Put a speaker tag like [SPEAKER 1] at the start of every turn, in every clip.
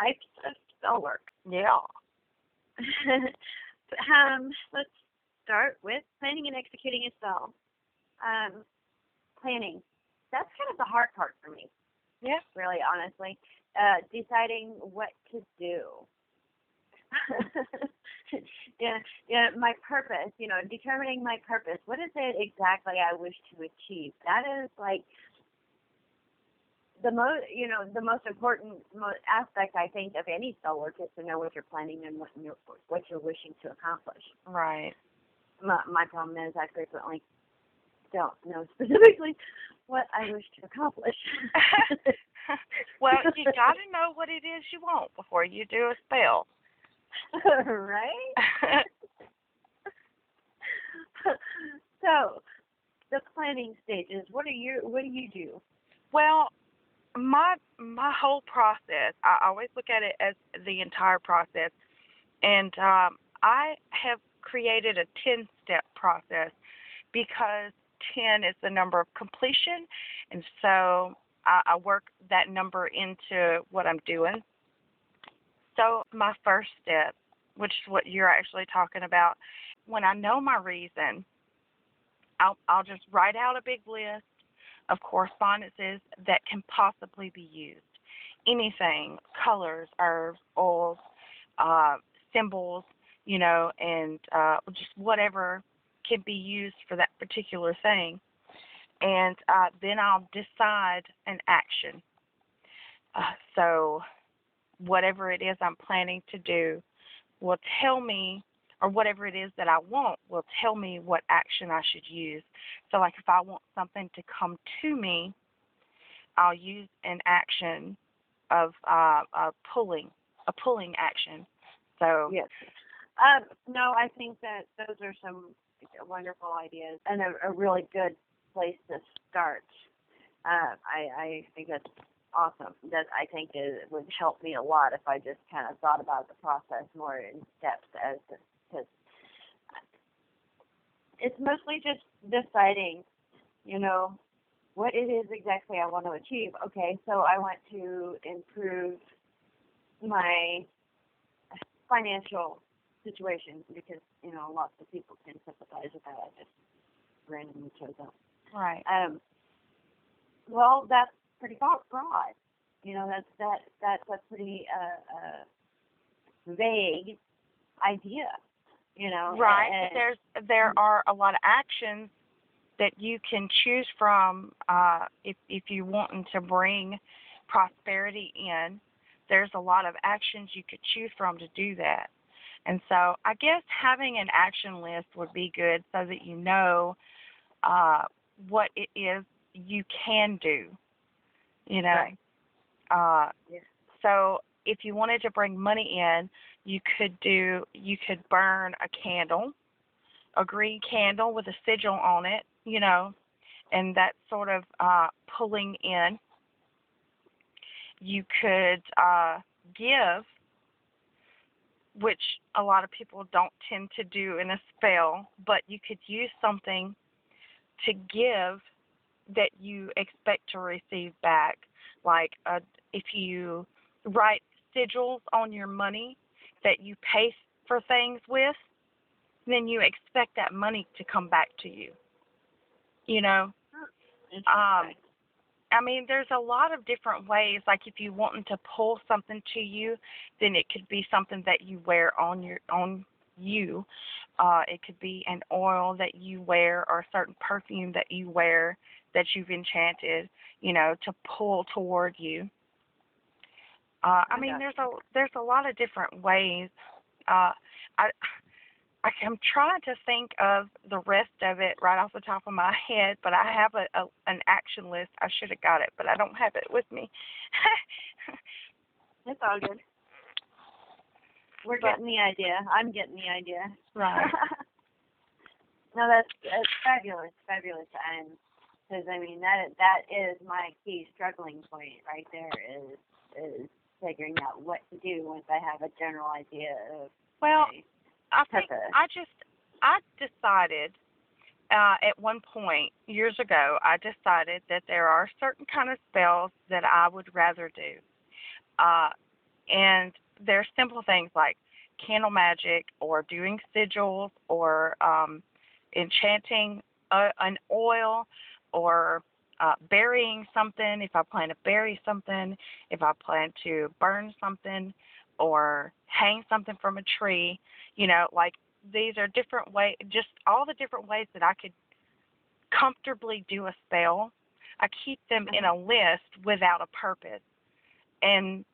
[SPEAKER 1] types of spell work.
[SPEAKER 2] Yeah.
[SPEAKER 1] um, let's start with planning and executing a spell. Um, planning. That's kind of the hard part for me.
[SPEAKER 2] Yeah.
[SPEAKER 1] Really, honestly. Uh, deciding what to do. yeah, yeah, my purpose, you know, determining my purpose. What is it exactly I wish to achieve? That is like the most, you know, the most important aspect I think of any spell work is to know what you're planning and what you're, what you're wishing to accomplish.
[SPEAKER 2] Right.
[SPEAKER 1] My, my problem is I frequently don't know specifically what I wish to accomplish.
[SPEAKER 2] well, you got to know what it is you want before you do a spell.
[SPEAKER 1] right? so, the planning stages. What are you? What do you do?
[SPEAKER 2] Well, my my whole process, I always look at it as the entire process, and um, I have created a ten step process because ten is the number of completion, and so I, I work that number into what I'm doing. So my first step, which is what you're actually talking about, when I know my reason, I'll I'll just write out a big list of correspondences that can possibly be used. Anything, colors, herbs, oils, uh, symbols, you know, and uh, just whatever can be used for that particular thing. And uh, then I'll decide an action. Uh, so, whatever it is I'm planning to do will tell me or whatever it is that I want will tell me what action I should use. So, like if I want something to come to me, I'll use an action of uh, a pulling, a pulling action. So,
[SPEAKER 1] yes. Um, no, I think that those are some wonderful ideas and a, a really good place to start. Uh, I, I think that's awesome. That I think it would help me a lot if I just kind of thought about the process more in depth as because it's mostly just deciding, you know, what it is exactly I want to achieve. Okay, so I want to improve my financial situation because you know lots of people can sympathize with that. I just randomly chose that.
[SPEAKER 2] right.
[SPEAKER 1] Um, well, that's pretty broad. You know, that's that that's a pretty uh, uh, vague idea. You know,
[SPEAKER 2] Right.
[SPEAKER 1] and-
[SPEAKER 2] There's there are a lot of actions that you can choose from uh, if if you wanting to bring prosperity in. There's a lot of actions you could choose from to do that. And so I guess having an action list would be good so that you know uh, what it is you can do. You know.
[SPEAKER 1] Right.
[SPEAKER 2] Uh,
[SPEAKER 1] Yeah.
[SPEAKER 2] So if you wanted to bring money in, you could do you could burn a candle, a green candle with a sigil on it, you know, and that's sort of uh, pulling in. You could uh, give, which a lot of people don't tend to do in a spell, but you could use something to give that you expect to receive back. Like uh, if you write sigils on your money that you pay for things with, then you expect that money to come back to you. You know, um, I mean, there's a lot of different ways. Like if you wanting to pull something to you, then it could be something that you wear on your on you. Uh, it could be an oil that you wear or a certain perfume that you wear that you've enchanted, you know, to pull toward you. Uh, I mean, there's a there's a lot of different ways. Uh, I I am trying to think of the rest of it right off the top of my head, but I have a, a an action list. I should have got it, but I don't have it with me.
[SPEAKER 1] It's all good. We're
[SPEAKER 2] But-
[SPEAKER 1] getting the idea. I'm getting the idea.
[SPEAKER 2] Right.
[SPEAKER 1] no, that's that's fabulous, fabulous, and because I mean that that is my key struggling point right there is is figuring out what to do once I have a general idea of
[SPEAKER 2] well, I think
[SPEAKER 1] purpose.
[SPEAKER 2] I just I decided uh, at one point years ago I decided that there are certain kind of spells that I would rather do. Uh, and there's simple things like candle magic or doing sigils or um, enchanting a, an oil or uh, burying something if I plan to bury something, if I plan to burn something or hang something from a tree. You know, like these are different ways, just all the different ways that I could comfortably do a spell. I keep them in a list without a purpose and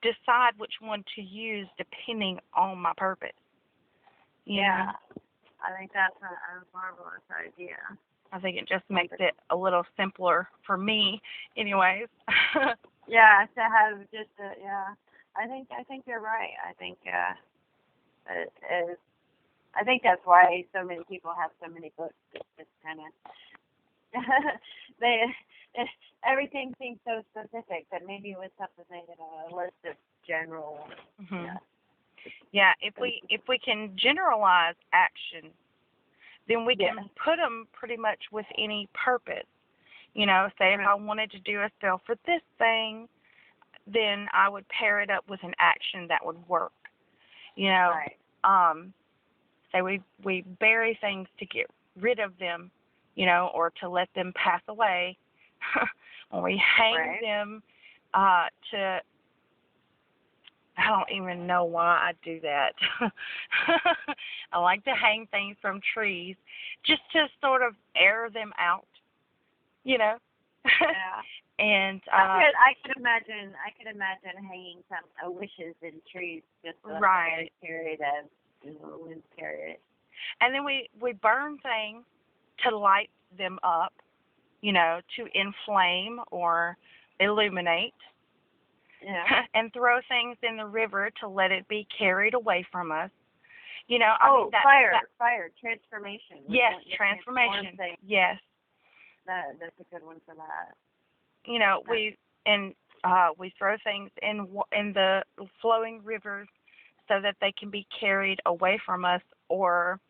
[SPEAKER 2] decide which one to use depending on my purpose. You
[SPEAKER 1] Yeah. I think that's a, a marvelous idea.
[SPEAKER 2] I think it just makes it a little simpler for me, anyways.
[SPEAKER 1] Yeah, to have just a yeah. I think I think you're right. I think uh it is I think that's why so many people have so many books. It's just kind of they everything seems so specific that maybe with something they get a list of general.
[SPEAKER 2] hmm
[SPEAKER 1] Yeah.
[SPEAKER 2] Yeah, if we if we can generalize action, then we can
[SPEAKER 1] Yeah.
[SPEAKER 2] put them pretty much with any purpose. You know, say if I wanted to do a spell for this thing, then I would pair it up with an action that would work. You know,
[SPEAKER 1] Right.
[SPEAKER 2] um, say we we bury things to get rid of them, you know, or to let them pass away, or we hang
[SPEAKER 1] Right.
[SPEAKER 2] them uh, to. I don't even know why I do that. I like to hang things from trees just to sort of air them out, you know.
[SPEAKER 1] Yeah.
[SPEAKER 2] and
[SPEAKER 1] I
[SPEAKER 2] uh,
[SPEAKER 1] could I could imagine I could imagine hanging some uh, wishes in trees just
[SPEAKER 2] Right.
[SPEAKER 1] a period of wind period.
[SPEAKER 2] and then we we burn things to light them up you know to inflame or illuminate
[SPEAKER 1] Yeah.
[SPEAKER 2] and throw things in the river to let it be carried away from us you know I
[SPEAKER 1] oh,
[SPEAKER 2] mean, that,
[SPEAKER 1] fire,
[SPEAKER 2] that-
[SPEAKER 1] fire, transformation.
[SPEAKER 2] Yes transformation
[SPEAKER 1] transform
[SPEAKER 2] yes
[SPEAKER 1] That that's a good one for that.
[SPEAKER 2] you know
[SPEAKER 1] Yeah.
[SPEAKER 2] we and uh we throw things in in the flowing rivers so that they can be carried away from us or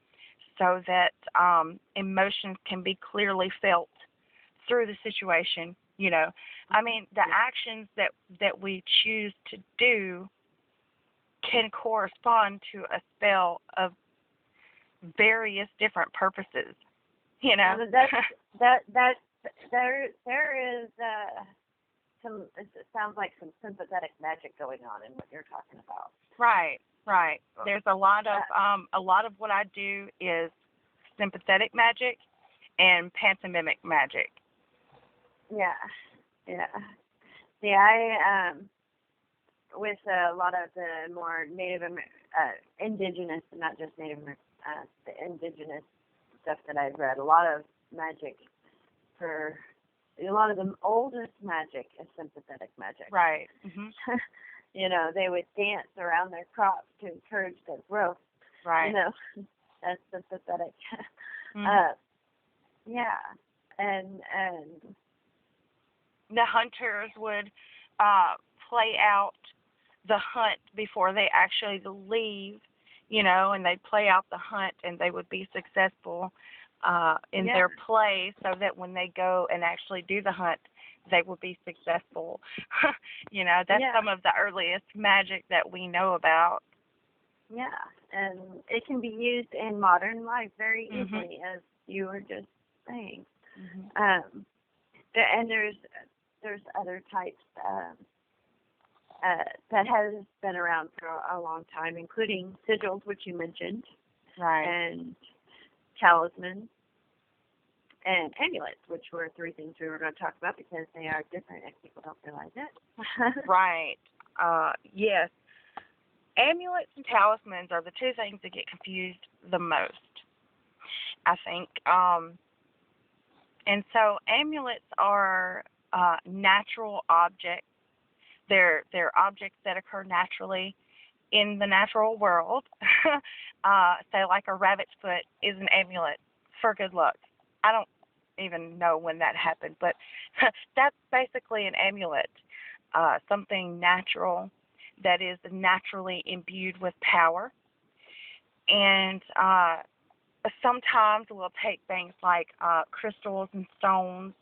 [SPEAKER 2] so that um emotions can be clearly felt through the situation you know i mean the actions that that we choose to do can correspond to a spell of various different purposes you know
[SPEAKER 1] that's that that there there is uh some it sounds like some sympathetic magic going on in what you're talking about.
[SPEAKER 2] Right, right. There's a lot of um a lot of what I do is sympathetic magic and pantomimic magic.
[SPEAKER 1] Yeah, yeah. See, I um with a lot of the more Native Amer- uh, indigenous, not just Native Amer- uh, the indigenous stuff that I've read, a lot of magic for a lot of the oldest magic is sympathetic magic.
[SPEAKER 2] Right. hmm
[SPEAKER 1] you know, they would dance around their crops to encourage their growth.
[SPEAKER 2] Right.
[SPEAKER 1] You know, that's sympathetic.
[SPEAKER 2] Mhm.
[SPEAKER 1] uh, yeah, and and
[SPEAKER 2] the hunters would uh play out the hunt before they actually leave, you know, and they'd play out the hunt and they would be successful uh in
[SPEAKER 1] Yeah.
[SPEAKER 2] their play so that when they go and actually do the hunt they will be successful. you know, that's
[SPEAKER 1] Yeah.
[SPEAKER 2] some of the earliest magic that we know about.
[SPEAKER 1] yeah, and it can be used in modern life very
[SPEAKER 2] Mhm.
[SPEAKER 1] easily, as you were just saying.
[SPEAKER 2] hmm
[SPEAKER 1] Um, and there's there's other types um, uh, that has been around for a, long time, including sigils, which you mentioned,
[SPEAKER 2] Right.
[SPEAKER 1] and talismans and amulets, which were three things we were going to talk about because they are different and people don't realize it.
[SPEAKER 2] Right. Uh, yes. Amulets and talismans are the two things that get confused the most, I think. Um, and so amulets are uh, natural objects. They're they're objects that occur naturally in the natural world. uh, say like a rabbit's foot is an amulet for good luck. I don't even know when that happened, but that's basically an amulet uh, something natural that is naturally imbued with power. And uh, sometimes we'll take things like uh, crystals and stones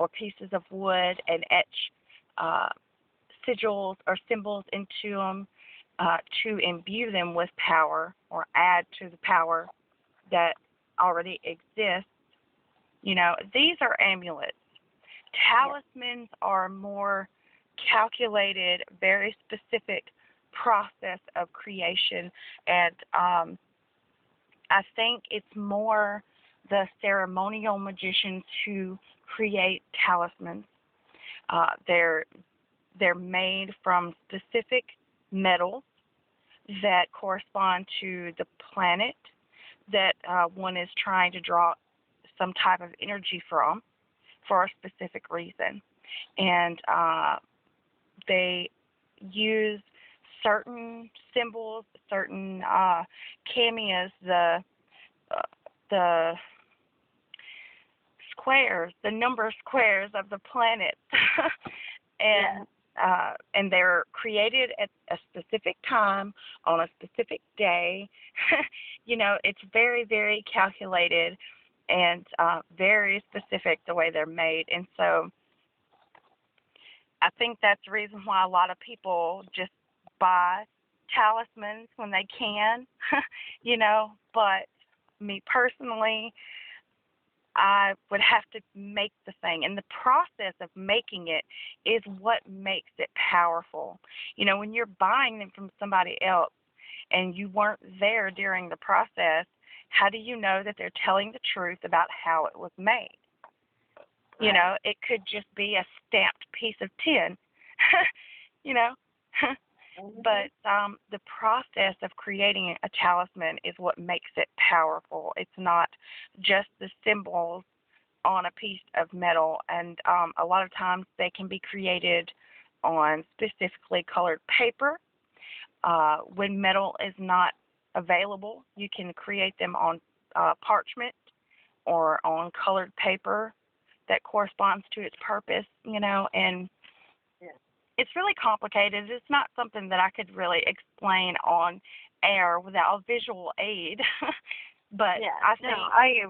[SPEAKER 2] or pieces of wood and etch uh, sigils or symbols into them uh, to imbue them with power or add to the power that already exists. You know, these are amulets. Talismans are more calculated, very specific process of creation, and um, I think it's more the ceremonial magicians who create talismans. Uh, they're they're made from specific metals that correspond to the planet that uh, one is trying to draw some type of energy from for a specific reason. And uh, they use certain symbols, certain uh, kameas, the uh, the squares, the number of squares of the planet, and uh, and they're created at a specific time on a specific day. you know, it's very very calculated and uh, very specific the way they're made, and so. I think that's the reason why a lot of people just buy talismans when they can, you know, but me personally, I would have to make the thing. And the process of making it is what makes it powerful. You know, when you're buying them from somebody else and you weren't there during the process, how do you know that they're telling the truth about how it was made? You know, it could just be a stamped piece of tin, you know. But um, the process of creating a talisman is what makes it powerful. It's not just the symbols on a piece of metal, and um, a lot of times they can be created on specifically colored paper. Uh, when metal is not available, you can create them on uh, parchment or on colored paper that corresponds to its purpose, you know, and it's really complicated. It's not something that I could really explain on air without visual aid. but
[SPEAKER 1] yeah,
[SPEAKER 2] I think
[SPEAKER 1] no, I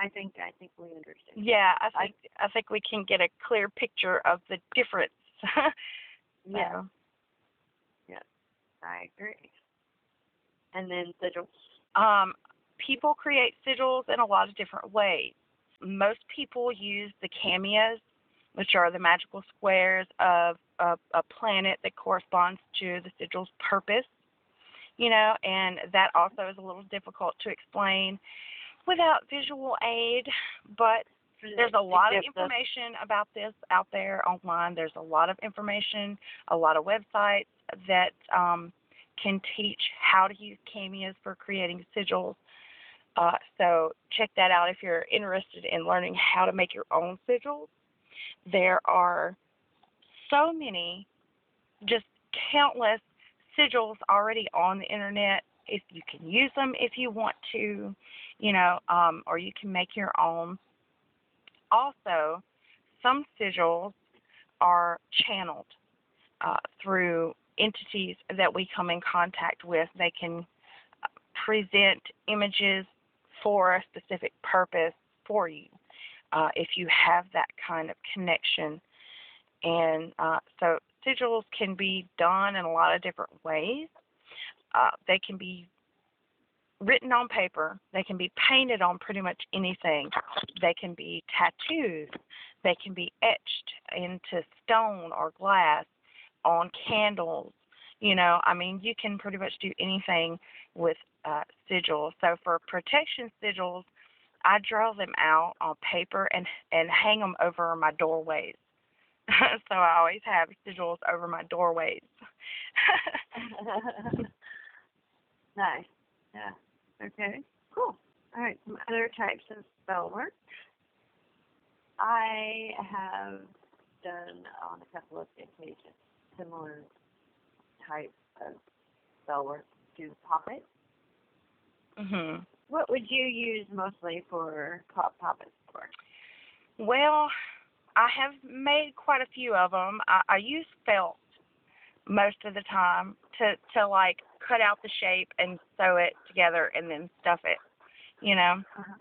[SPEAKER 1] I think I think we understand.
[SPEAKER 2] yeah, I think I, I think we can get a clear picture of the difference.
[SPEAKER 1] yeah. Yeah. I agree. And then sigils.
[SPEAKER 2] Um, people create sigils in a lot of different ways. Most people use the kameas, which are the magical squares of a, a planet that corresponds to the sigil's purpose, you know, and that also is a little difficult to explain without visual aid, but there's a lot of information about this out there online. There's a lot of information, a lot of websites that um, can teach how to use kameas for creating sigils. Uh, so check that out if you're interested in learning how to make your own sigils. There are so many, just countless sigils already on the internet. If you can use them if you want to, you know, um, or you can make your own. Also, some sigils are channeled uh, through entities that we come in contact with. They can uh, present images for a specific purpose for you uh, if you have that kind of connection and uh, so sigils can be done in a lot of different ways. Uh, they can be written on paper. They can be painted on pretty much anything. They can be tattooed. They can be etched into stone or glass on candles. You know, I mean, you can pretty much do anything with uh, sigils. So for protection sigils, I draw them out on paper and and hang them over my doorways. so I always have sigils over my doorways.
[SPEAKER 1] nice. Yeah. Okay. Cool. All right. Some other types of spell work. I have done on a couple of occasions similar type of spell work to poppet.
[SPEAKER 2] Mhm.
[SPEAKER 1] What would you use mostly for pop poppets for?
[SPEAKER 2] Well, I have made quite a few of them. I, I use felt most of the time to to like cut out the shape and sew it together and then stuff it. You know.
[SPEAKER 1] Uh-huh.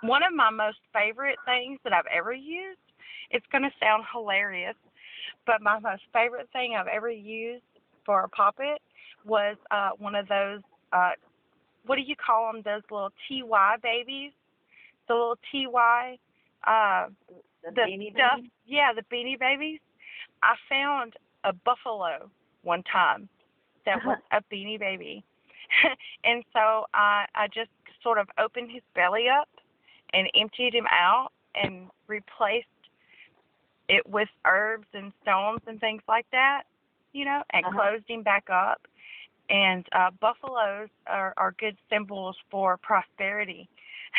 [SPEAKER 2] One of my most favorite things that I've ever used. It's going to sound hilarious, but my most favorite thing I've ever used for a poppet was uh, one of those. Uh, what do you call them? Those little TY babies, the little TY. Uh,
[SPEAKER 1] The,
[SPEAKER 2] the
[SPEAKER 1] beanie
[SPEAKER 2] stuff.
[SPEAKER 1] baby?
[SPEAKER 2] Yeah, the beanie babies. I found a buffalo one time that was a beanie baby, and so I I just sort of opened his belly up and emptied him out and replaced it with herbs and stones and things like that, you know, and
[SPEAKER 1] Uh-huh.
[SPEAKER 2] closed him back up. And uh, buffaloes are, are good symbols for prosperity.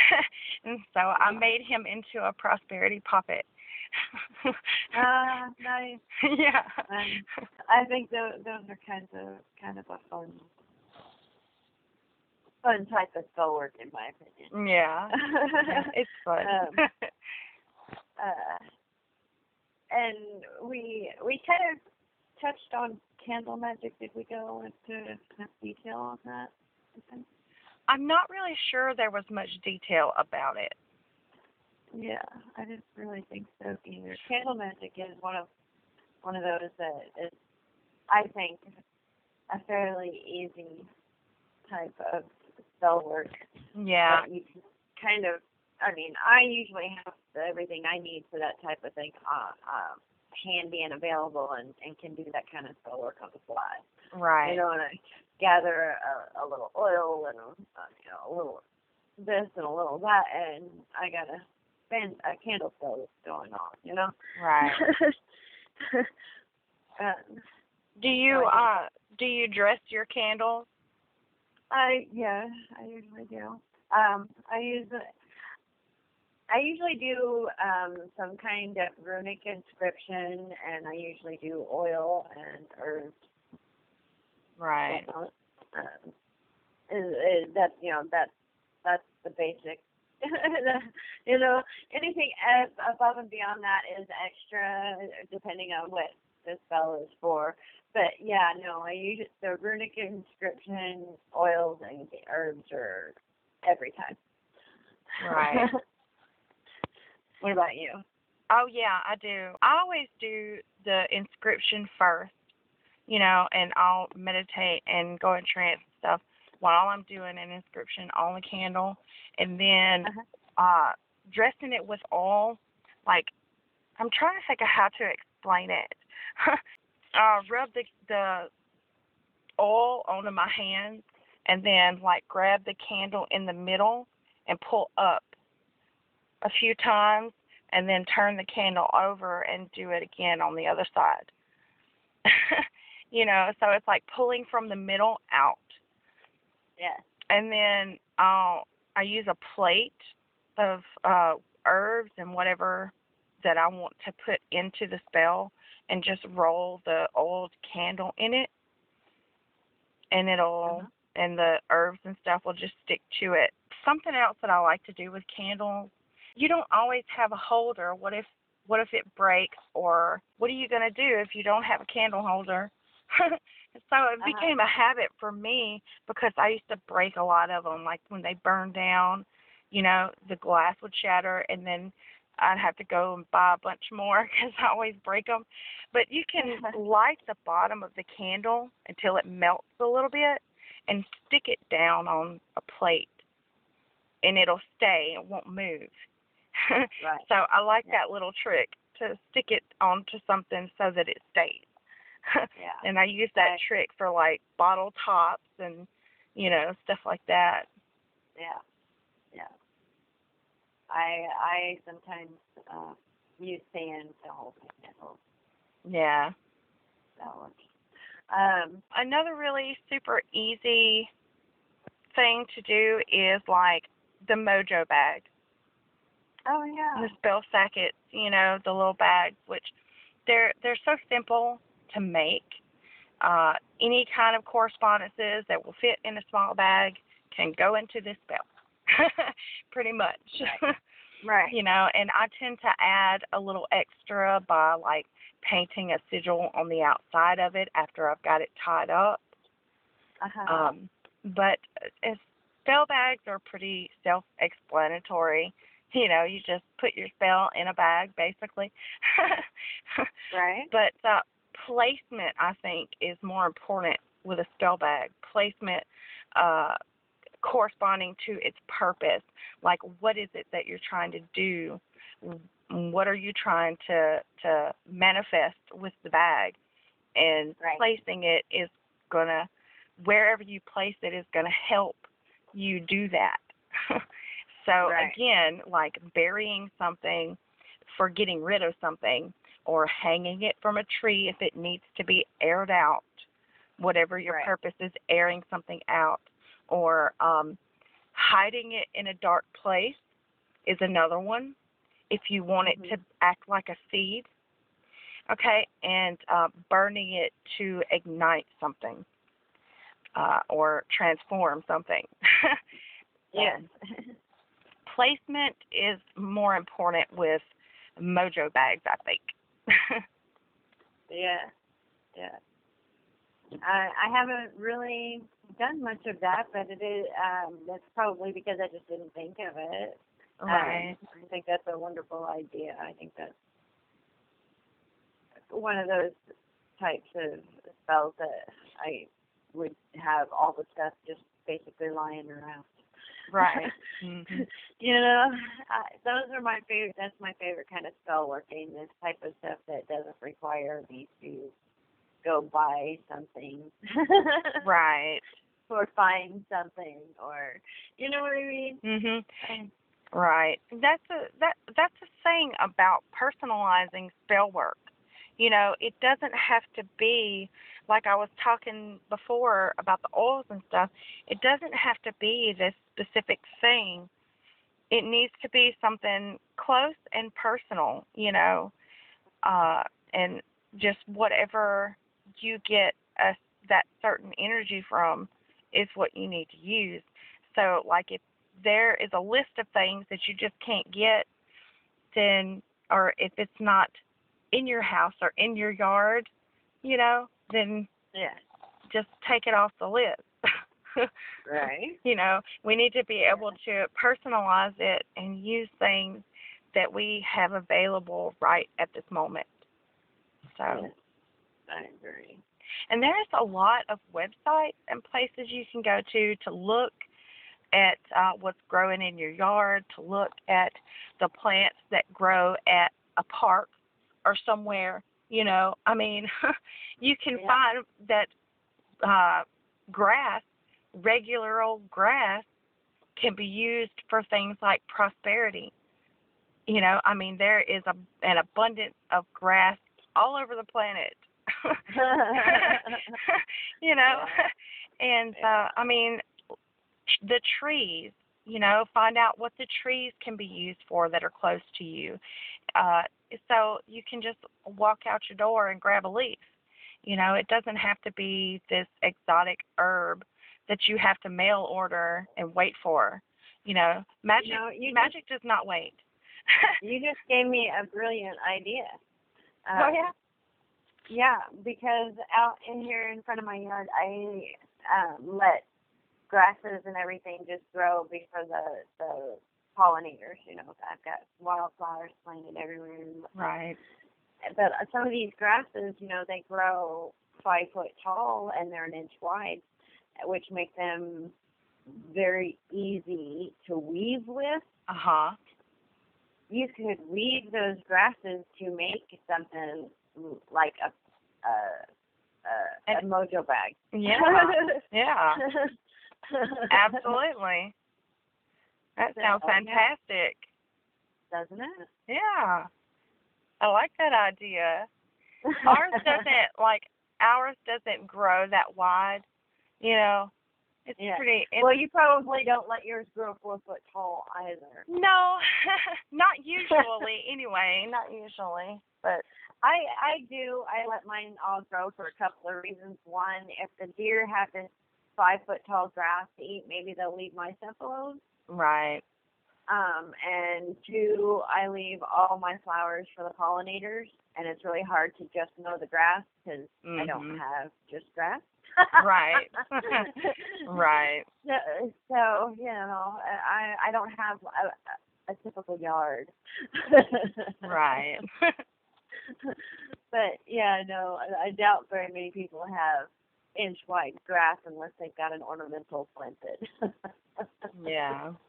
[SPEAKER 2] and so I made him into a prosperity poppet.
[SPEAKER 1] Ah, nice.
[SPEAKER 2] yeah.
[SPEAKER 1] Um, I think those those are kinds of kind of a fun fun type of spell work in my opinion.
[SPEAKER 2] yeah. yeah. It's fun.
[SPEAKER 1] Um, uh, and we we kind of touched on candle magic. Did we go into enough detail on that?
[SPEAKER 2] I'm not really sure there was much detail about it.
[SPEAKER 1] Yeah, I didn't really think so either. Candle magic is one of one of those that is, I think, a fairly easy type of spell work.
[SPEAKER 2] Yeah.
[SPEAKER 1] you kind of. I mean, I usually have everything I need for that type of thing uh, uh, handy and available, and and can do that kind of spell work on the fly.
[SPEAKER 2] Right.
[SPEAKER 1] You know, and I gather a, a little oil and a, uh, you know a little this and a little that, and I got a fan a candle spell that's going on. You know.
[SPEAKER 2] Right.
[SPEAKER 1] um,
[SPEAKER 2] Do you
[SPEAKER 1] So
[SPEAKER 2] uh do you dress your candles?
[SPEAKER 1] I yeah, I usually do. Um, I use I usually do um some kind of runic inscription, and I usually do oil and herbs.
[SPEAKER 2] Right.
[SPEAKER 1] whatnot. Um, is, is that you know that that's the basic. you know, anything above and beyond that is extra, depending on what the spell is for. But yeah, no, I use the runic inscription, oils, and herbs are every time.
[SPEAKER 2] Right.
[SPEAKER 1] what about you?
[SPEAKER 2] Oh yeah, I do. I always do the inscription first, you know, and I'll meditate and go in trance and stuff while I'm doing an inscription on the candle, and then
[SPEAKER 1] Uh-huh.
[SPEAKER 2] uh dressing it with oil. Like I'm trying to think of how to explain it. uh, rub the the oil onto my hands, and then like grab the candle in the middle and pull up a few times and then turn the candle over and do it again on the other side. you know, so it's like pulling from the middle out.
[SPEAKER 1] Yeah.
[SPEAKER 2] And then I'll I use a plate of uh herbs and whatever that I want to put into the spell and just roll the old candle in it and it'll
[SPEAKER 1] Uh-huh.
[SPEAKER 2] and the herbs and stuff will just stick to it. Something else that I like to do with candles, you don't always have a holder. What if what if it breaks or what are you going to do if you don't have a candle holder? so it
[SPEAKER 1] Uh-huh.
[SPEAKER 2] became a habit for me because I used to break a lot of them like when they burned down, you know, the glass would shatter and then I'd have to go and buy a bunch more because I always break them. But you can light the bottom of the candle until it melts a little bit and stick it down on a plate and it'll stay, it won't move.
[SPEAKER 1] Right.
[SPEAKER 2] so I like
[SPEAKER 1] Yeah.
[SPEAKER 2] that little trick to stick it onto something so that it stays.
[SPEAKER 1] Yeah.
[SPEAKER 2] and I use that trick for like bottle tops and you know stuff like that.
[SPEAKER 1] Yeah. Yeah. I I sometimes uh, use sand to hold my candles.
[SPEAKER 2] Yeah.
[SPEAKER 1] That works. Um,
[SPEAKER 2] Another really super easy thing to do is like the mojo bag.
[SPEAKER 1] oh yeah.
[SPEAKER 2] the spell sackets, you know, the little bags, which they're they're so simple to make. Uh, any kind of correspondences that will fit in a small bag can go into this spell, pretty much.
[SPEAKER 1] Right.
[SPEAKER 2] you know, and I tend to add a little extra by like painting a sigil on the outside of it after I've got it tied up.
[SPEAKER 1] Uh-huh.
[SPEAKER 2] Um, but as spell bags are pretty self-explanatory. you know, you just put your spell in a bag, basically.
[SPEAKER 1] Right.
[SPEAKER 2] but uh, placement, I think, is more important with a spell bag. Placement uh, corresponding to its purpose. Like, what is it that you're trying to do? What are you trying to to manifest with the bag? And
[SPEAKER 1] Right.
[SPEAKER 2] placing it is gonna wherever you place it is gonna help you do that. so
[SPEAKER 1] Right.
[SPEAKER 2] again, like burying something for getting rid of something or hanging it from a tree if it needs to be aired out, whatever your
[SPEAKER 1] Right.
[SPEAKER 2] purpose is, airing something out, or um, hiding it in a dark place is another one. If you want it to act like a seed, okay, and uh, burning it to ignite something uh, or transform something.
[SPEAKER 1] Yes.
[SPEAKER 2] Placement is more important with mojo bags, I think.
[SPEAKER 1] yeah. Yeah. I I haven't really done much of that, but it is um that's probably because I just didn't think of it. Um. I think that's a wonderful idea. I think that's one of those types of spells that I would have all the stuff just basically lying around.
[SPEAKER 2] Right. hmm
[SPEAKER 1] you know, I, those are my favorite. That's my favorite kind of spell working. This type of stuff that doesn't require me to go buy something,
[SPEAKER 2] Right.
[SPEAKER 1] or find something, or you know what I mean.
[SPEAKER 2] Mhm.
[SPEAKER 1] And-
[SPEAKER 2] Right. That's a that that's a thing about personalizing spell work. You know, it doesn't have to be like I was talking before about the oils and stuff. It doesn't have to be this specific thing. It needs to be something close and personal, you know. Uh and just whatever you get a, that certain energy from is what you need to use. So like if there is a list of things that you just can't get, then, or if it's not in your house or in your yard, you know, then
[SPEAKER 1] Yeah.
[SPEAKER 2] just take it off the list.
[SPEAKER 1] Right.
[SPEAKER 2] you know, we need to be able to personalize it and use things that we have available right at this moment. So,
[SPEAKER 1] Yes. I agree.
[SPEAKER 2] and there's a lot of websites and places you can go to to look at uh, what's growing in your yard, to look at the plants that grow at a park or somewhere. You know, I mean, you can
[SPEAKER 1] Yeah.
[SPEAKER 2] find that uh, grass, regular old grass, can be used for things like prosperity. You know, I mean, there is a, an abundance of grass all over the planet. you know and uh i mean the trees you know find out what the trees can be used for that are close to you uh so you can just walk out your door and grab a leaf. You know it doesn't have to be this exotic herb that you have to mail order and wait for. You know magic
[SPEAKER 1] You know, you
[SPEAKER 2] magic does not wait.
[SPEAKER 1] You just gave me a brilliant idea. Uh,
[SPEAKER 2] oh yeah?
[SPEAKER 1] Yeah, because out in here in front of my yard, I um, let grasses and everything just grow before the the pollinators. You know, I've got wildflowers planted everywhere.
[SPEAKER 2] right
[SPEAKER 1] But some of these grasses, you know, they grow five foot tall and they're an inch wide, which make them very easy to weave with.
[SPEAKER 2] uh-huh
[SPEAKER 1] You could weave those grasses to make something like a a a, a mojo bag.
[SPEAKER 2] yeah yeah Absolutely. That sounds fantastic.
[SPEAKER 1] Doesn't it?
[SPEAKER 2] Yeah. I like that idea. Ours doesn't like ours doesn't grow that wide. You know. It's
[SPEAKER 1] Yeah.
[SPEAKER 2] pretty it's,
[SPEAKER 1] well, you probably don't let yours grow four foot tall either.
[SPEAKER 2] No, not usually anyway, not usually. But
[SPEAKER 1] I I do. I let mine all grow for a couple of reasons. One, if the deer have this five foot tall grass to eat, maybe they'll leave my stuff alone.
[SPEAKER 2] Right.
[SPEAKER 1] Um, and two, I leave all my flowers for the pollinators, and it's really hard to just mow the grass because I don't
[SPEAKER 2] Mhm.
[SPEAKER 1] have just grass.
[SPEAKER 2] Right. Right.
[SPEAKER 1] So, so you know, I I don't have a, a typical yard.
[SPEAKER 2] right.
[SPEAKER 1] but yeah, no, I, I doubt very many people have inch wide grass unless they've got an ornamental planted.
[SPEAKER 2] yeah.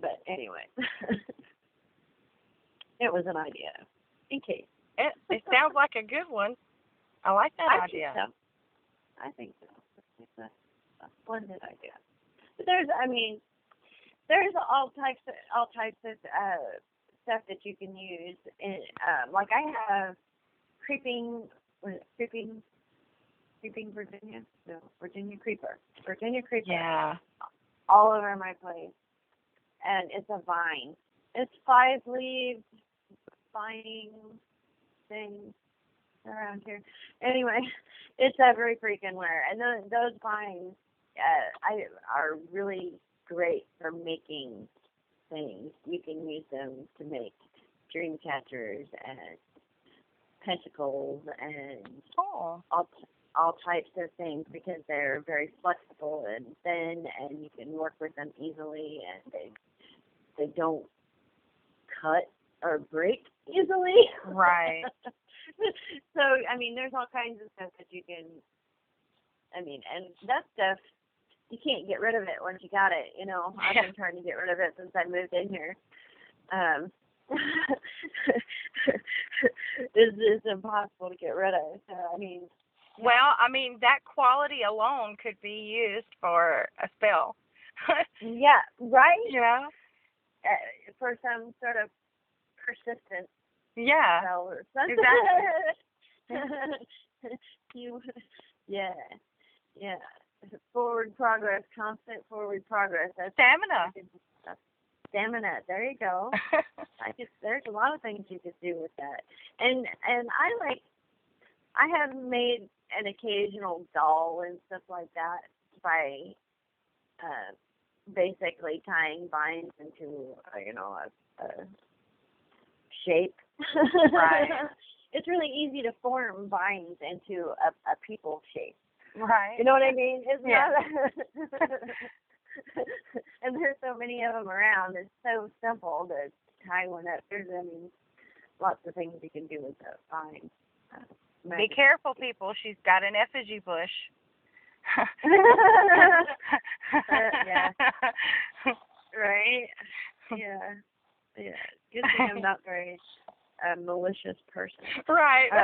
[SPEAKER 1] But anyway, it was an idea. In case.
[SPEAKER 2] It it sounds like a good one. I like that
[SPEAKER 1] I
[SPEAKER 2] idea.
[SPEAKER 1] Think so. I think so. It's a, a splendid idea. But there's, I mean, there's all types of all types of uh, stuff that you can use. In, um, like I have creeping, what is it, creeping, creeping Virginia, no, Virginia creeper, Virginia creeper,
[SPEAKER 2] Yeah.
[SPEAKER 1] all over my place, and it's a vine. It's five leaves, vine thing around here. Anyway, it's every freaking where, and those those vines, uh, I are really great for making things. You can use them to make dream catchers and pentacles and
[SPEAKER 2] Oh.
[SPEAKER 1] all all types of things because they're very flexible and thin and you can work with them easily and they they don't cut or break easily.
[SPEAKER 2] Right.
[SPEAKER 1] so I mean there's all kinds of stuff that you can I mean and that stuff you can't get rid of it once you got it, you know. I've been trying to get rid of it since I moved in here. Um it's, it's impossible to get rid of. So I mean
[SPEAKER 2] Well, I mean that quality alone could be used for a spell.
[SPEAKER 1] Yeah, right.
[SPEAKER 2] yeah.
[SPEAKER 1] Uh, for some sort of persistent
[SPEAKER 2] Yeah.
[SPEAKER 1] spell or something. you, yeah, yeah. Forward progress, constant forward progress. That's
[SPEAKER 2] Stamina.
[SPEAKER 1] that's stamina. There you go. I just there's a lot of things you could do with that, and and I like. I have made an occasional doll and stuff like that by uh, basically tying vines into uh, you know a, a shape.
[SPEAKER 2] Right.
[SPEAKER 1] it's really easy to form vines into a, a people shape.
[SPEAKER 2] right.
[SPEAKER 1] You know what I mean? It's
[SPEAKER 2] Yeah.
[SPEAKER 1] not. and there's so many of them around. It's so simple to tie one up. There's I mean, lots of things you can do with that vine. Uh,
[SPEAKER 2] Be careful, people. She's got an effigy bush.
[SPEAKER 1] yeah. right? Yeah. Yeah. Good thing I'm not very uh, malicious person.
[SPEAKER 2] Right.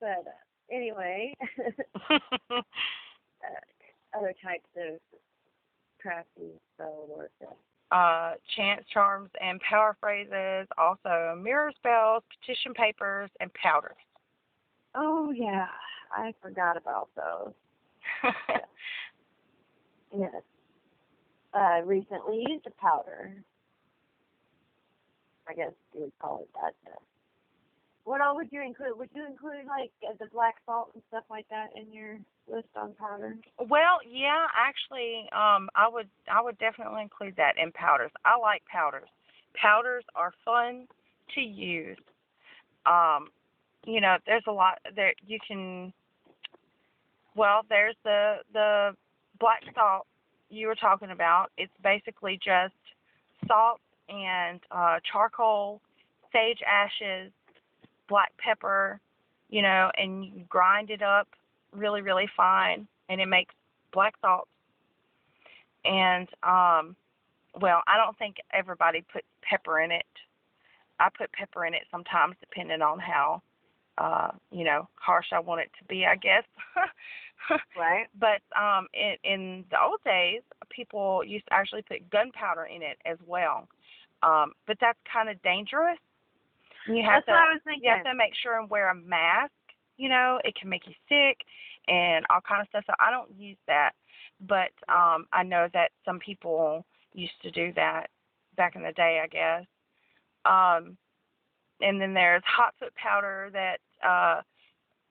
[SPEAKER 1] but uh, anyway, uh, other types of crafty spell work. uh,
[SPEAKER 2] uh, chance charms and power phrases, also mirror spells, petition papers, and powders.
[SPEAKER 1] Oh yeah, I forgot about those. Yes. Uh, recently used a powder. I guess you would call it that. What all would you include? Would you include like the black salt and stuff like that in your list on powder?
[SPEAKER 2] well, yeah, actually, um, I would I would definitely include that in powders. I like powders. Powders are fun to use. Um, you know, there's a lot that you can. Well, there's the the black salt you were talking about. It's basically just salt and uh, charcoal, sage ashes, black pepper, you know, and you grind it up really, really fine, and it makes black salt. And um, well, I don't think everybody puts pepper in it. I put pepper in it sometimes, depending on how, uh, you know, harsh I want it to be, I guess.
[SPEAKER 1] Right.
[SPEAKER 2] but um, in, in the old days, people used to actually put gunpowder in it as well. Um, but that's kind of dangerous. You have
[SPEAKER 1] That's
[SPEAKER 2] to
[SPEAKER 1] what I was thinking.
[SPEAKER 2] you have to make sure and wear a mask. You know, it can make you sick and all kind of stuff. So I don't use that, but um, I know that some people used to do that back in the day. I guess. Um, and then there's hot foot powder that uh,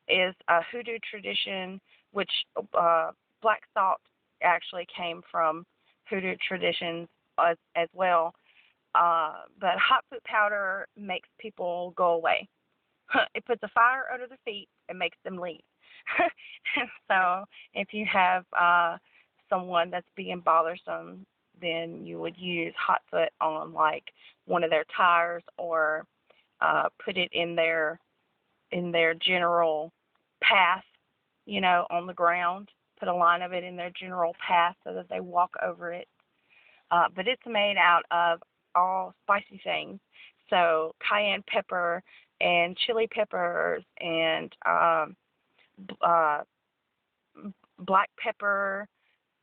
[SPEAKER 2] is a hoodoo tradition, which uh, black salt actually came from hoodoo traditions as, as well. Uh, but hot foot powder makes people go away. it puts a fire under their feet and makes them leave. so if you have uh, someone that's being bothersome, then you would use hot foot on like one of their tires or uh, put it in their in their general path, you know, on the ground. Put a line of it in their general path so that they walk over it. Uh, but it's made out of all spicy things, so cayenne pepper and chili peppers and um, uh, black pepper,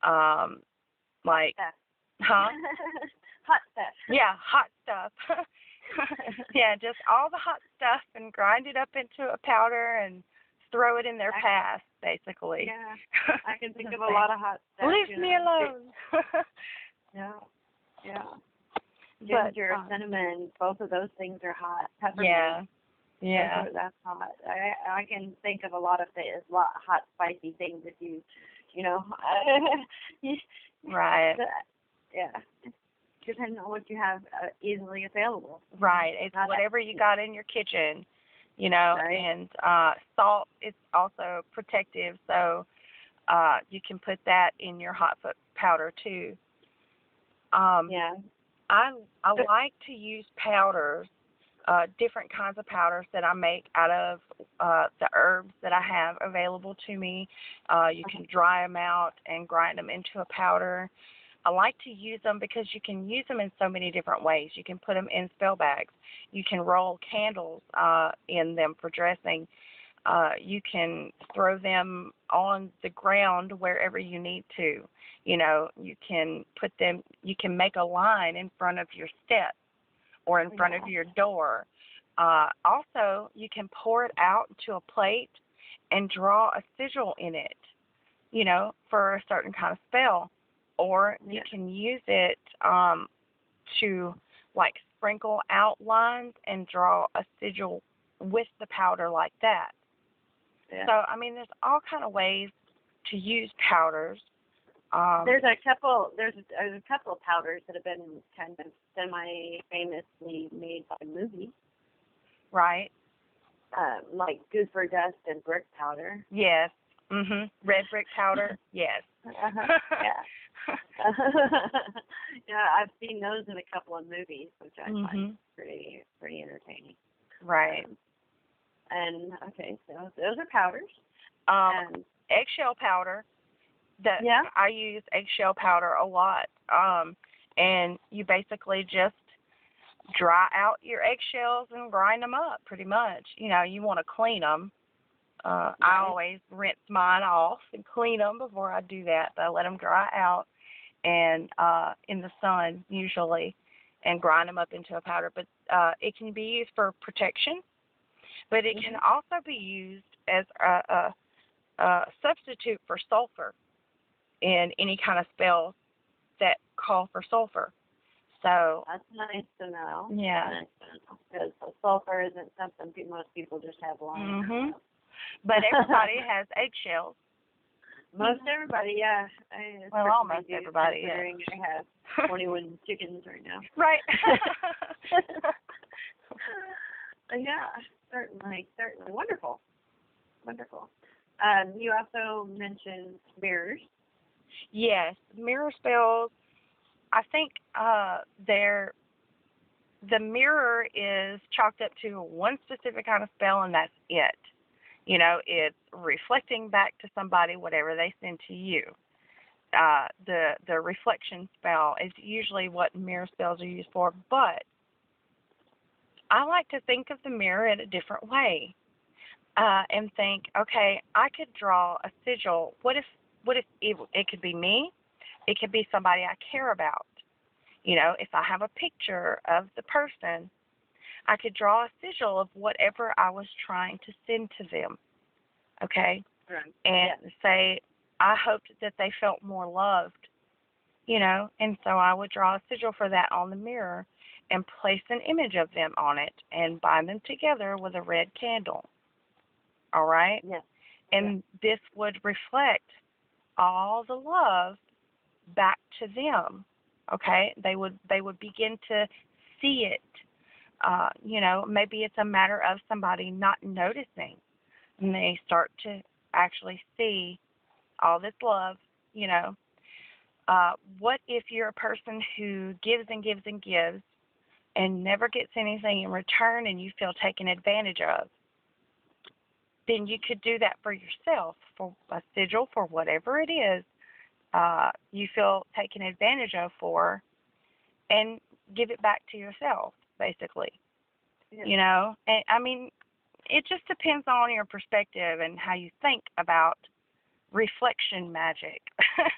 [SPEAKER 2] um, like
[SPEAKER 1] Stuff.
[SPEAKER 2] huh?
[SPEAKER 1] Hot stuff.
[SPEAKER 2] Yeah, hot stuff. yeah, just all the hot stuff and grind it up into a powder and throw it in their
[SPEAKER 1] I-
[SPEAKER 2] path, basically.
[SPEAKER 1] Yeah, I can think of a lot of hot stuff.
[SPEAKER 2] Leave me
[SPEAKER 1] know.
[SPEAKER 2] alone.
[SPEAKER 1] Yeah, yeah.
[SPEAKER 2] But,
[SPEAKER 1] Ginger,
[SPEAKER 2] um,
[SPEAKER 1] cinnamon, both of those things are hot. Peppermint,
[SPEAKER 2] yeah. Yeah.
[SPEAKER 1] that's hot. I I can think of a lot of things, lot hot spicy things if you, you know,
[SPEAKER 2] Right.
[SPEAKER 1] yeah. Depending on what you have uh, easily available.
[SPEAKER 2] Right. It's
[SPEAKER 1] Not
[SPEAKER 2] whatever you got in your kitchen, you know,
[SPEAKER 1] Right.
[SPEAKER 2] and uh salt is also protective, so uh you can put that in your hot foot powder too. Um
[SPEAKER 1] Yeah.
[SPEAKER 2] I I like to use powders, uh, different kinds of powders that I make out of uh, the herbs that I have available to me. Uh, you can dry them out and grind them into a powder. I like to use them because you can use them in so many different ways. You can put them in spell bags. You can roll candles uh, in them for dressing. Uh, you can throw them on the ground wherever you need to. You know, you can put them, you can make a line in front of your steps or in front of your door. Uh, also, you can pour it out into a plate and draw a sigil in it, you know, for a certain kind of spell. Or you
[SPEAKER 1] Yeah.
[SPEAKER 2] can use it um, to like sprinkle out lines and draw a sigil with the powder like that.
[SPEAKER 1] Yeah.
[SPEAKER 2] So I mean, there's all kind of ways to use powders. Um,
[SPEAKER 1] There's a couple. There's a, there's a couple of powders that have been kind of semi-famously made by movies,
[SPEAKER 2] right?
[SPEAKER 1] um, like Goofer Dust and Brick Powder.
[SPEAKER 2] Yes. Mhm. Red brick powder. yes.
[SPEAKER 1] Uh-huh. yeah. yeah, I've seen those in a couple of movies, which I find
[SPEAKER 2] Mhm.
[SPEAKER 1] pretty pretty entertaining.
[SPEAKER 2] Right.
[SPEAKER 1] Um, and okay, so those are powders.
[SPEAKER 2] Um,
[SPEAKER 1] and
[SPEAKER 2] eggshell powder. That
[SPEAKER 1] Yeah.
[SPEAKER 2] I use eggshell powder a lot. Um, and you basically just dry out your eggshells and grind them up, pretty much. You know, you want to clean them. Uh, I always rinse mine off and clean them before I do that. But I let them dry out and uh, in the sun usually, and grind them up into a powder. But uh, it can be used for protection, but it can also be used as a, a, a substitute for sulfur in any kind of spells that call for sulfur. So
[SPEAKER 1] that's nice to know.
[SPEAKER 2] Yeah.
[SPEAKER 1] Nice Because sulfur isn't something most people just have lying.
[SPEAKER 2] Mhm.
[SPEAKER 1] around.
[SPEAKER 2] But everybody has eggshells.
[SPEAKER 1] Most everybody, yeah. I
[SPEAKER 2] Well, almost
[SPEAKER 1] do,
[SPEAKER 2] everybody, yeah.
[SPEAKER 1] Considering I have 21 chickens right now.
[SPEAKER 2] right.
[SPEAKER 1] yeah, certainly, certainly. Wonderful. Wonderful. Um, you also mentioned mirrors.
[SPEAKER 2] yes, mirror spells. I think uh, they're the mirror is chalked up to one specific kind of spell, and that's it. You know, it's reflecting back to somebody whatever they send to you. Uh, the the reflection spell is usually what mirror spells are used for, but I like to think of the mirror in a different way, uh, and think, okay, I could draw a sigil. What if what if it, it could be me? It could be somebody I care about. You know, if I have a picture of the person, I could draw a sigil of whatever I was trying to send to them. Okay?
[SPEAKER 1] Right.
[SPEAKER 2] And say, I hoped that they felt more loved. You know, and so I would draw a sigil for that on the mirror and place an image of them on it and bind them together with a red candle. All right?
[SPEAKER 1] Yes.
[SPEAKER 2] and this would reflect all the love back to them okay they would they would begin to see it uh you know maybe it's a matter of somebody not noticing and they start to actually see all this love you know Uh, what if you're a person who gives and gives and gives and never gets anything in return and you feel taken advantage of? Then you could do that for yourself, for a sigil, for whatever it is uh, you feel taken advantage of for, and give it back to yourself, basically.
[SPEAKER 1] Yeah.
[SPEAKER 2] You know, and I mean, it just depends on your perspective and how you think about reflection magic.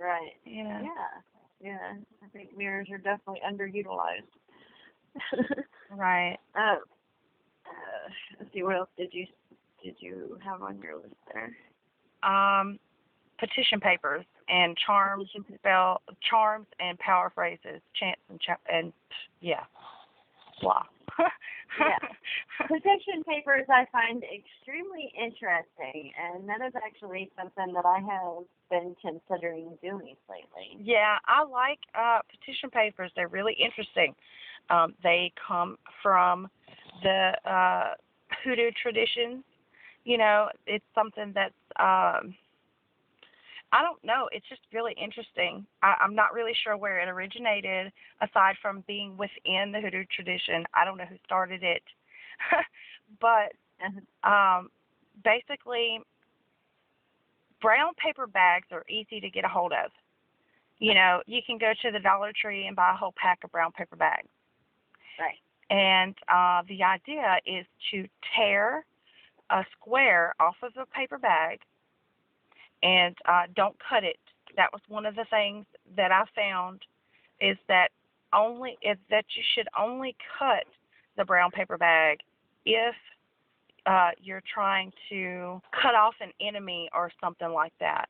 [SPEAKER 1] Right.
[SPEAKER 2] you know.
[SPEAKER 1] Yeah. Yeah. I think mirrors are definitely underutilized.
[SPEAKER 2] Right.
[SPEAKER 1] um, uh, let's see. What else did you did you have on your list there?
[SPEAKER 2] Um, petition papers and charms, spell charms and power phrases, chants and cha- and yeah, blah.
[SPEAKER 1] Yeah. Petition papers I find extremely interesting, and that is actually something that I have been considering doing lately.
[SPEAKER 2] Yeah, I like uh, petition papers. They're really interesting. Um, they come from the uh, hoodoo traditions. You know, it's something that's um, I don't know. It's just really interesting. I, I'm not really sure where it originated, aside from being within the hoodoo tradition. I don't know who started it, but um, basically, brown paper bags are easy to get a hold of. You know, you can go to the Dollar Tree and buy a whole pack of brown paper bags.
[SPEAKER 1] Right.
[SPEAKER 2] And uh, the idea is to tear a square off of a paper bag and uh, don't cut it. That was one of the things that I found is that only is that you should only cut the brown paper bag if uh, you're trying to cut off an enemy or something like that.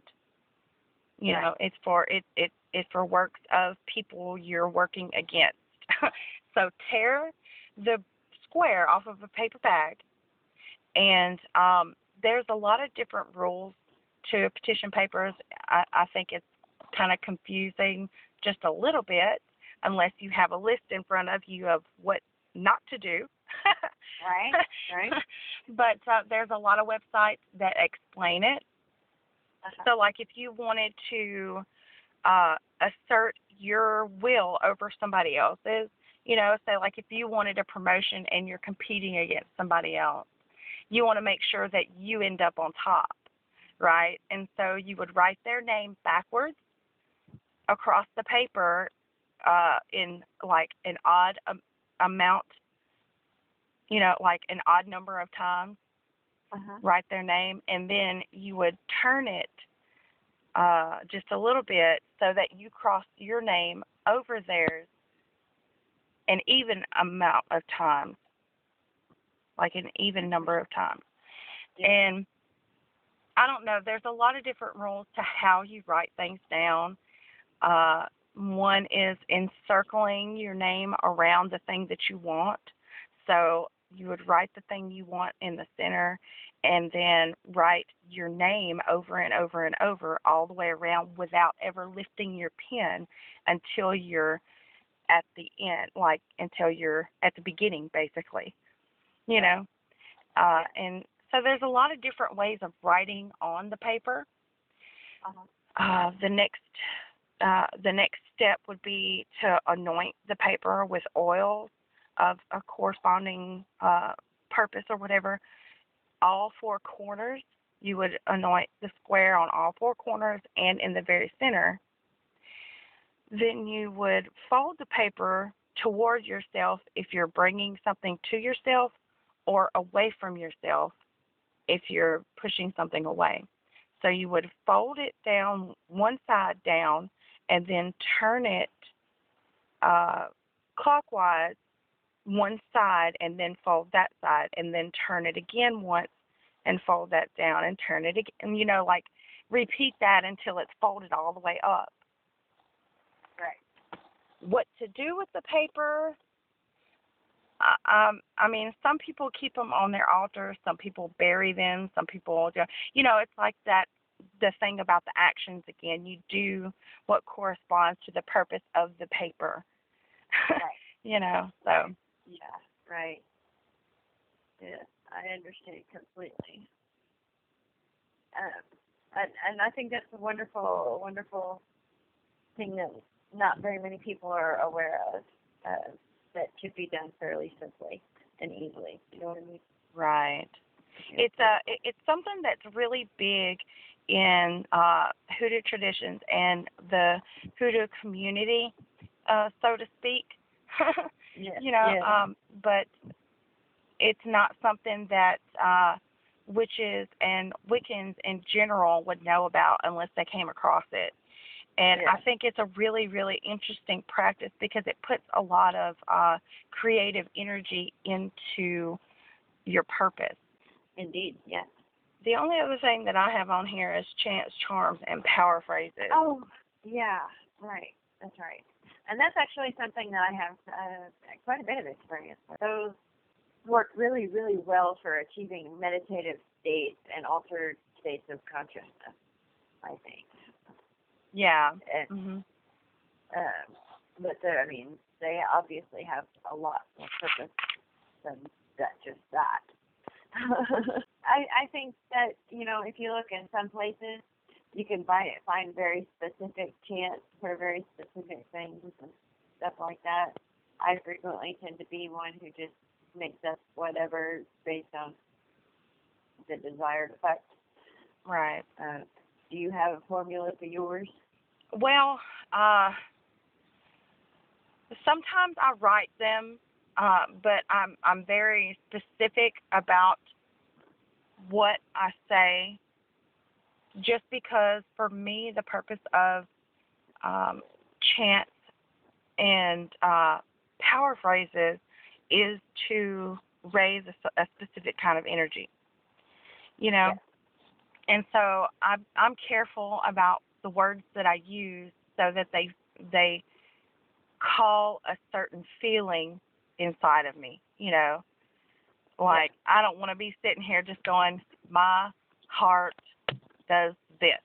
[SPEAKER 2] You know, it's for it it it's for works of people you're working against. so tear the square off of a paper bag, and um, there's a lot of different rules to petition papers. I, I think it's kind of confusing just a little bit unless you have a list in front of you of what not to do.
[SPEAKER 1] Right. Right.
[SPEAKER 2] but uh, there's a lot of websites that explain it.
[SPEAKER 1] Uh-huh.
[SPEAKER 2] So, like, if you wanted to uh, assert your will over somebody else's, you know, say, like, if you wanted a promotion and you're competing against somebody else, you want to make sure that you end up on top, right? And so you would write their name backwards across the paper uh, in like an odd um, amount, you know, like an odd number of times
[SPEAKER 1] Uh-huh.
[SPEAKER 2] write their name, and then you would turn it uh, just a little bit so that you cross your name over theirs an even amount of times, like an even number of times.
[SPEAKER 1] Yeah.
[SPEAKER 2] And I don't know, there's a lot of different rules to how you write things down. Uh, one is encircling your name around the thing that you want. So you would write the thing you want in the center and then write your name over and over and over all the way around without ever lifting your pen until you're at the end, like until you're at the beginning, basically. You know? Uh, and so there's a lot of different ways of writing on the paper.
[SPEAKER 1] Uh-huh.
[SPEAKER 2] Uh, the next uh, the next step would be to anoint the paper with oil of a corresponding uh, purpose or whatever. All four corners, you would anoint the square on all four corners and in the very center. Then you would fold the paper toward yourself if you're bringing something to yourself or away from yourself if you're pushing something away. So you would fold it down one side down and then turn it uh, clockwise one side and then fold that side and then turn it again once and fold that down and turn it again. And, you know, like repeat that until it's folded all the way up.
[SPEAKER 1] Right.
[SPEAKER 2] What to do with the paper? Um, I mean, some people keep them on their altar. Some people bury them. Some people, do- you know, it's like that. The thing about the actions again, you do what corresponds to the purpose of the paper.
[SPEAKER 1] Right.
[SPEAKER 2] you know, so
[SPEAKER 1] Yeah. Right. Yeah, I understand completely. Um, and and I think that's a wonderful, wonderful thing that not very many people are aware of uh, that could be done fairly simply and easily. You know what I mean?
[SPEAKER 2] Right. It's a it's something that's really big in uh, hoodoo traditions and the hoodoo community, uh, so to speak.
[SPEAKER 1] yeah,
[SPEAKER 2] you know,
[SPEAKER 1] yeah.
[SPEAKER 2] um, but it's not something that uh, witches and Wiccans in general would know about unless they came across it. And
[SPEAKER 1] Yeah.
[SPEAKER 2] I think it's a really, really interesting practice because it puts a lot of uh, creative energy into your purpose.
[SPEAKER 1] Indeed, yes.
[SPEAKER 2] The only other thing that I have on here is chants, charms, and power phrases.
[SPEAKER 1] Oh, yeah, right. That's right. And that's actually something that I have uh, quite a bit of experience with. Those work really, really well for achieving meditative states and altered states of consciousness, I think.
[SPEAKER 2] Yeah.
[SPEAKER 1] And,
[SPEAKER 2] hmm
[SPEAKER 1] um, but I mean, they obviously have a lot more purpose than that, just that. I I think that you know if you look in some places, you can buy find very specific chants for very specific things and stuff like that. I frequently tend to be one who just makes up whatever based on the desired effect.
[SPEAKER 2] Right.
[SPEAKER 1] Uh, do you have a formula for yours?
[SPEAKER 2] Well, uh, sometimes I write them, uh, but I'm I'm very specific about what I say, just because for me the purpose of um, chants and uh, power phrases is to raise a specific kind of energy. You know,
[SPEAKER 1] Yes.
[SPEAKER 2] And so I'm I'm careful about the words that I use so that they they call a certain feeling inside of me, you know. Like I don't want to be sitting here just going my heart does this.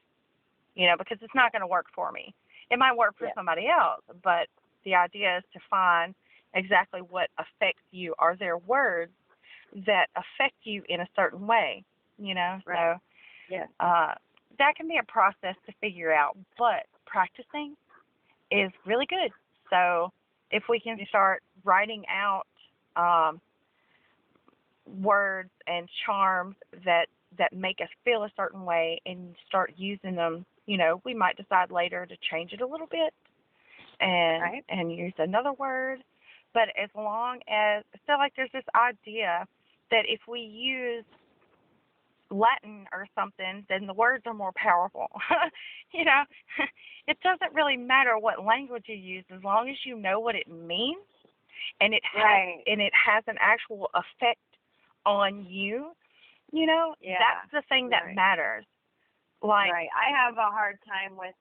[SPEAKER 2] You know, because it's not going to work for me. It might work for
[SPEAKER 1] Yeah.
[SPEAKER 2] somebody else, but the idea is to find exactly what affects you. Are there words that affect you in a certain way? You know,
[SPEAKER 1] Right.
[SPEAKER 2] so
[SPEAKER 1] Yes.
[SPEAKER 2] uh, that can be a process to figure out, but practicing is really good. So if we can start writing out um, words and charms that that make us feel a certain way and start using them, you know, we might decide later to change it a little bit and
[SPEAKER 1] Right.
[SPEAKER 2] and use another word. But as long as I feel like there's this idea that if we use Latin or something, then the words are more powerful. you know, it doesn't really matter what language you use as long as you know what it means and it has
[SPEAKER 1] Right.
[SPEAKER 2] and it has an actual effect on you. You know,
[SPEAKER 1] Yeah,
[SPEAKER 2] that's the thing that
[SPEAKER 1] right.
[SPEAKER 2] matters. Like
[SPEAKER 1] right. I have a hard time with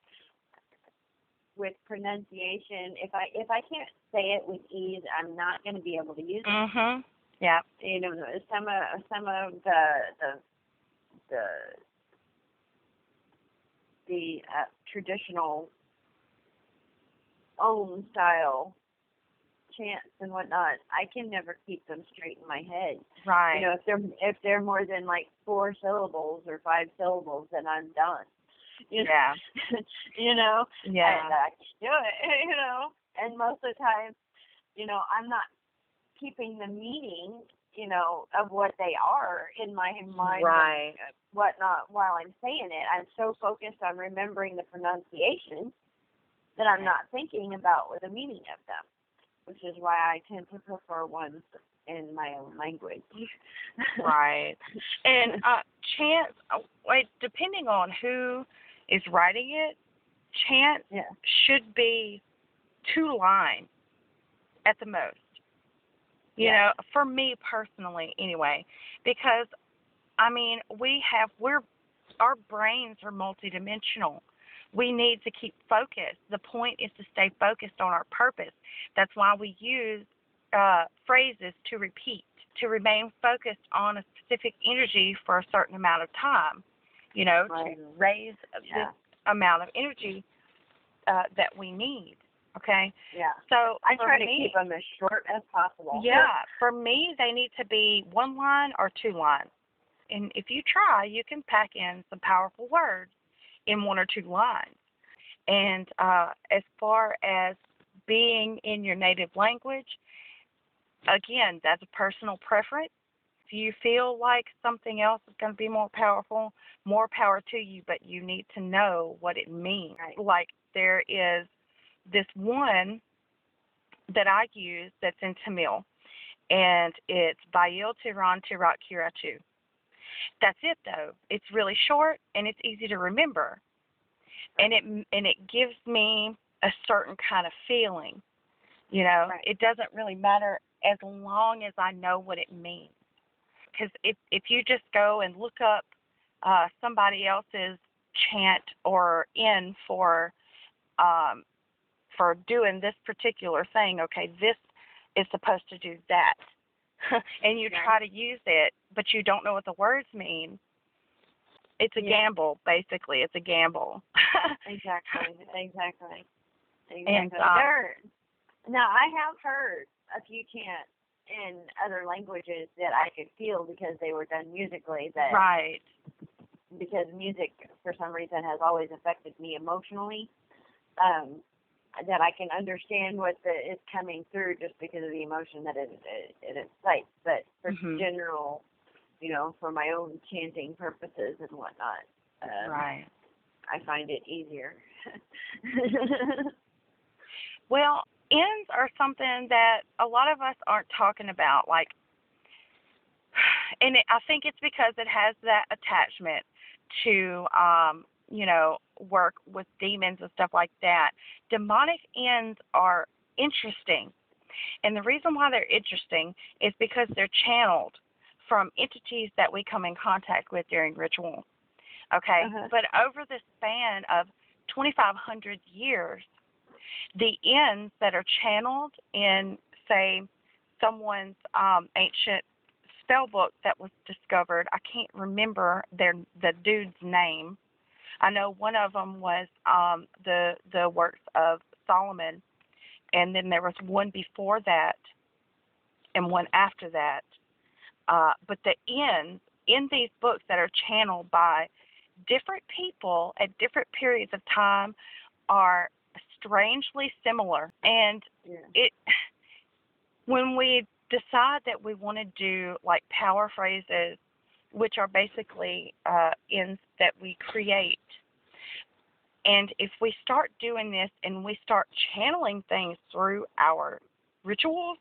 [SPEAKER 1] with pronunciation. If I if I can't say it with ease, I'm not going to be able to use it.
[SPEAKER 2] mhm. Yeah.
[SPEAKER 1] You know, some of some of the the the the uh, traditional own style chants and whatnot, I can never keep them straight in my head.
[SPEAKER 2] Right.
[SPEAKER 1] You know, if they're if they're more than like four syllables or five syllables, then I'm done. You know,
[SPEAKER 2] yeah.
[SPEAKER 1] you know,
[SPEAKER 2] Yeah.
[SPEAKER 1] and I can do it. You know, and most of the time, you know, I'm not keeping the meaning, you know, of what they are in my mind,
[SPEAKER 2] Right.
[SPEAKER 1] whatnot, while I'm saying it. I'm so focused on remembering the pronunciation that I'm not thinking about the meaning of them, which is why I tend to prefer ones in my own language.
[SPEAKER 2] right. And uh chants uh, like depending on who is writing it, chance
[SPEAKER 1] yeah.
[SPEAKER 2] should be two lines at the most. You
[SPEAKER 1] Yeah.
[SPEAKER 2] know, for me personally anyway, because I mean, we have we're our brains are multidimensional. We need to keep focused. The point is to stay focused on our purpose. That's why we use uh, phrases to repeat, to remain focused on a specific energy for a certain amount of time. You know,
[SPEAKER 1] Right.
[SPEAKER 2] to raise
[SPEAKER 1] Yeah.
[SPEAKER 2] this amount of energy uh, that we need. Okay,
[SPEAKER 1] Yeah.
[SPEAKER 2] so
[SPEAKER 1] I try to
[SPEAKER 2] me,
[SPEAKER 1] keep them as short as possible.
[SPEAKER 2] yeah, for me, they need to be one line or two lines. And if you try, you can pack in some powerful words in one or two lines. And uh, as far as being in your native language, again, that's a personal preference. If you feel like something else is going to be more powerful, more power to you, but you need to know what it means.
[SPEAKER 1] Right.
[SPEAKER 2] Like there is this one that I use that's in Tamil, and it's Bayil Tiran Tirat Kiratu. That's it though. It's really short and it's easy to remember, and it and it gives me a certain kind of feeling. You know,
[SPEAKER 1] Right.
[SPEAKER 2] it doesn't really matter as long as I know what it means. Because if if you just go and look up uh, somebody else's chant or in for um, for doing this particular thing, okay, this is supposed to do that, and you
[SPEAKER 1] Right.
[SPEAKER 2] try to use it, but you don't know what the words mean. It's a
[SPEAKER 1] Yeah.
[SPEAKER 2] gamble, basically. It's a gamble.
[SPEAKER 1] Exactly. Exactly. Exactly.
[SPEAKER 2] And, uh,
[SPEAKER 1] There- now I have heard a few chants in other languages that I could feel because they were done musically. That
[SPEAKER 2] right.
[SPEAKER 1] because music for some reason has always affected me emotionally. Um, that I can understand what the is coming through just because of the emotion that it it, it incites. But for
[SPEAKER 2] Mhm.
[SPEAKER 1] general, you know, for my own chanting purposes and whatnot, um,
[SPEAKER 2] Right.
[SPEAKER 1] I find it easier.
[SPEAKER 2] Well, enns are something that a lot of us aren't talking about. Like, and it, I think it's because it has that attachment to, um, you know, work with demons and stuff like that. Demonic enns are interesting. And the reason why they're interesting is because they're channeled from entities that we come in contact with during ritual. Okay?
[SPEAKER 1] Uh-huh.
[SPEAKER 2] But over the span of 2,500 years, the enns that are channeled in, say, someone's um, ancient spell book that was discovered, I can't remember their the dude's name. I know one of them was um, the the works of Solomon, and then there was one before that, and one after that. Uh, but the enns in these books that are channeled by different people at different periods of time are strangely similar and
[SPEAKER 1] yeah.
[SPEAKER 2] it when we decide that we want to do like power phrases which are basically uh enns that we create. And if we start doing this and we start channeling things through our rituals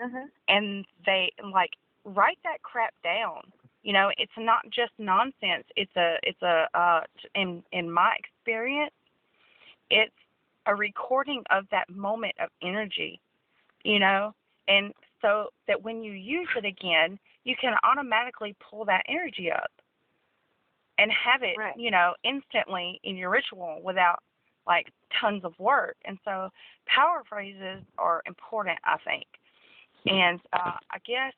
[SPEAKER 1] Uh-huh.
[SPEAKER 2] and they like write that crap down. You know it's not just nonsense. It's a it's a uh in in my experience it's a recording of that moment of energy you know? And so that when you use it again you can automatically pull that energy up and have it
[SPEAKER 1] Right.
[SPEAKER 2] you know instantly in your ritual without like tons of work. And so power phrases are important i think. And uh, I guess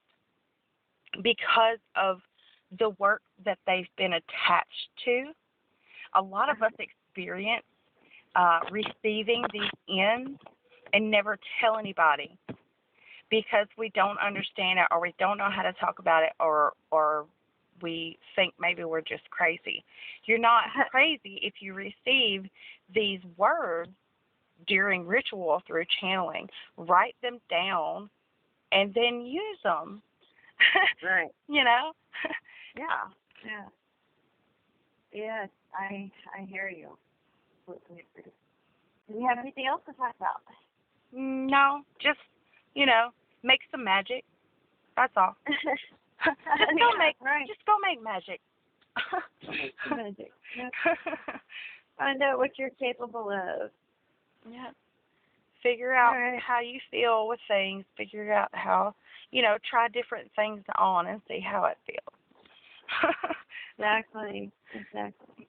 [SPEAKER 2] because of the work that they've been attached to, a lot of us experience uh, receiving these enns and never tell anybody because we don't understand it or we don't know how to talk about it or or we think maybe we're just crazy. You're not crazy if you receive these words during ritual through channeling. Write them down and then use them.
[SPEAKER 1] Right.
[SPEAKER 2] you know?
[SPEAKER 1] Yeah. Yeah. Yes, I I hear you. Do you have anything else to talk about?
[SPEAKER 2] Mm, no, just, you know, make some magic. That's all. just go
[SPEAKER 1] Yeah,
[SPEAKER 2] make
[SPEAKER 1] right.
[SPEAKER 2] just go make magic.
[SPEAKER 1] Magic. Find out what you're capable of.
[SPEAKER 2] yeah. Figure out
[SPEAKER 1] Alright.
[SPEAKER 2] how you feel with things. Figure out how, you know, try different things on and see how it feels.
[SPEAKER 1] Exactly. Exactly.